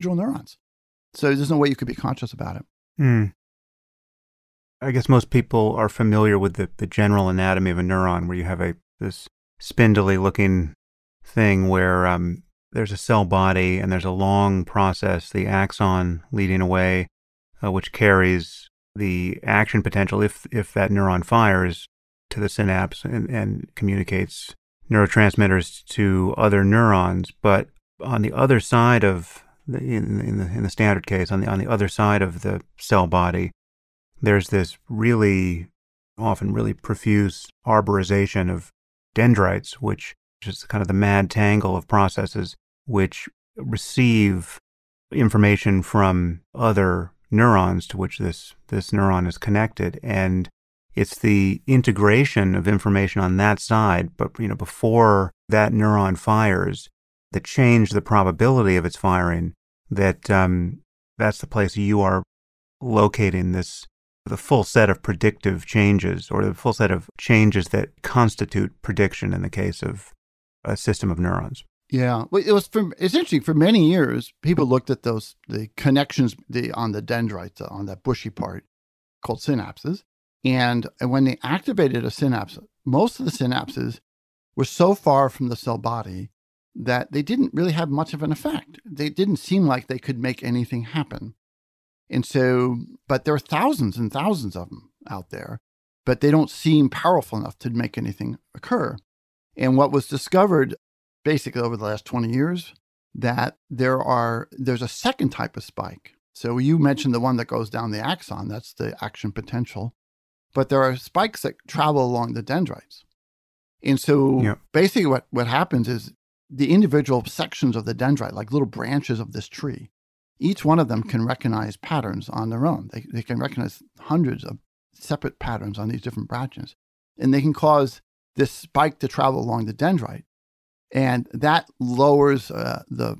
neurons. So there's no way you could be conscious about it. Mm. I guess most people are familiar with the, the general anatomy of a neuron, where you have a this spindly looking thing where um, there's a cell body and there's a long process, the axon leading away, uh, which carries the action potential if if that neuron fires to the synapse and, and communicates neurotransmitters to other neurons. But on the other side of in, in the in the standard case, on the on the other side of the cell body, there's this really often really profuse arborization of dendrites, which is kind of the mad tangle of processes which receive information from other neurons to which this, this neuron is connected. And it's the integration of information on that side, but you know, before that neuron fires, that change the probability of its firing, that um, that's the place you are locating this the full set of predictive changes or the full set of changes that constitute prediction in the case of a system of neurons. Yeah, well, it was for essentially for many years. People looked at those the connections the on the dendrites on that bushy part called synapses, and when they activated a synapse, most of the synapses were so far from the cell body that they didn't really have much of an effect. They didn't seem like they could make anything happen. And so, but there are thousands and thousands of them out there, but they don't seem powerful enough to make anything occur. And what was discovered basically over the last 20 years that there are there's a second type of spike. So you mentioned the one that goes down the axon, that's the action potential. But there are spikes that travel along the dendrites. And so yeah. basically what, what happens is the individual sections of the dendrite, like little branches of this tree, each one of them can recognize patterns on their own. They, they can recognize hundreds of separate patterns on these different branches. And they can cause this spike to travel along the dendrite. And that lowers uh, the,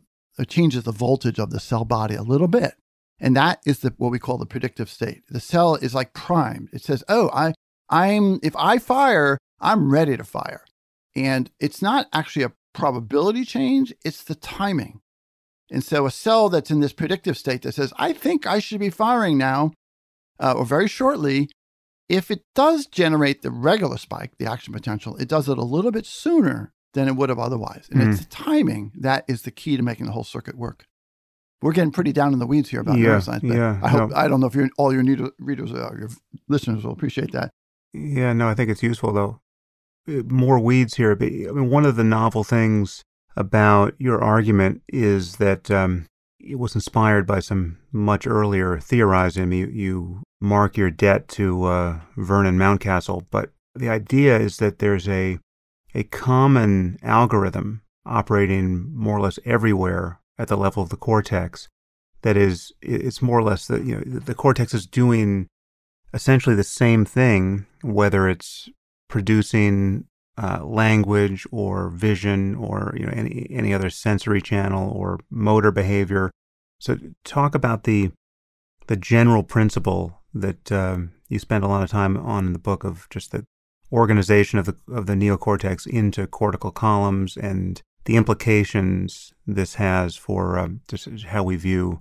changes the voltage of the cell body a little bit. And that is the, what we call the predictive state. The cell is like primed. It says, oh, I, I'm, if I fire, I'm ready to fire. And it's not actually a probability change, it's the timing. And so a cell that's in this predictive state that says, I think I should be firing now uh, or very shortly, if it does generate the regular spike, the action potential, it does it a little bit sooner than it would have otherwise. And mm. it's the timing that is the key to making the whole circuit work. We're getting pretty down in the weeds here about yeah, neuroscience. Yeah, I hope no. I don't know if all your readers, uh, your listeners will appreciate that. Yeah, no, I think it's useful though. More weeds here. But I mean, one of the novel things about your argument is that um, it was inspired by some much earlier theorizing. You, you mark your debt to uh, Vernon Mountcastle, but the idea is that there's a a common algorithm operating more or less everywhere at the level of the cortex. That is, it's more or less that you know the cortex is doing essentially the same thing, whether it's producing uh, language or vision or you know any any other sensory channel or motor behavior. So talk about the the general principle that um, you spend a lot of time on in the book of just the organization of the of the neocortex into cortical columns and the implications this has for um, just how we view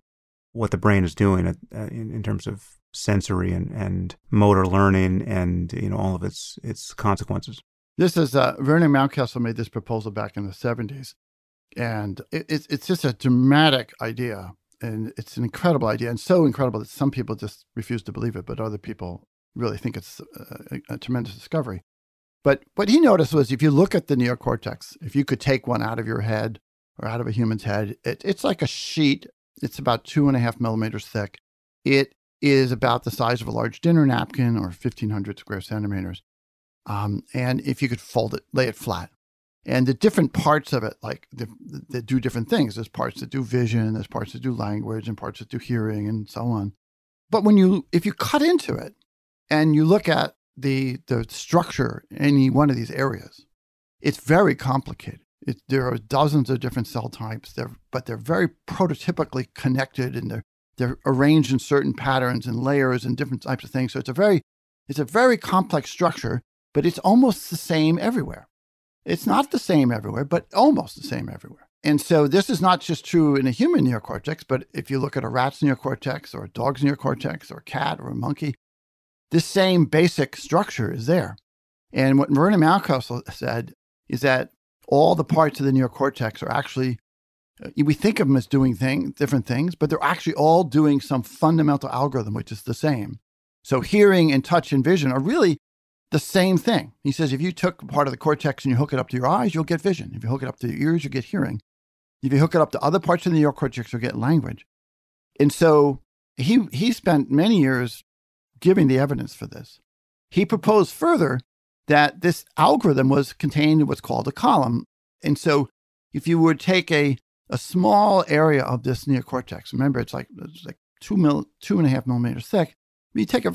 what the brain is doing at, uh, in, in terms of sensory and, and motor learning and you know all of its its consequences. This is uh, Vernon Mountcastle made this proposal back in the 70s. And it, it's, it's just a dramatic idea. And it's an incredible idea and so incredible that some people just refuse to believe it, but other people really think it's a, a tremendous discovery. But what he noticed was if you look at the neocortex, if you could take one out of your head or out of a human's head, it, it's like a sheet. It's about two and a half millimeters thick. It is about the size of a large dinner napkin or 1500 square centimeters. Um, and if you could fold it, lay it flat. And the different parts of it, like that do different things. There's parts that do vision, there's parts that do language, and parts that do hearing, and so on. But when you, if you cut into it and you look at the the structure in any one of these areas, it's very complicated. It, there are dozens of different cell types, they're, but they're very prototypically connected and they're, they're arranged in certain patterns and layers and different types of things. So it's a very it's a very complex structure but it's almost the same everywhere. It's not the same everywhere, but almost the same everywhere. And so this is not just true in a human neocortex, but if you look at a rat's neocortex or a dog's neocortex or a cat or a monkey, this same basic structure is there. And what Vernon Mountcastle said is that all the parts of the neocortex are actually, Uh, we think of them as doing thing, different things, but they're actually all doing some fundamental algorithm, which is the same. So hearing and touch and vision are really the same thing. He says if you took part of the cortex and you hook it up to your eyes, you'll get vision. If you hook it up to your ears, you'll get hearing. If you hook it up to other parts of the neocortex, you'll get language. And so he he spent many years giving the evidence for this. He proposed further that this algorithm was contained in what's called a column. And so if you would take a, a small area of this neocortex, remember it's like, it's like two, mil, two and a half millimeters thick, you take a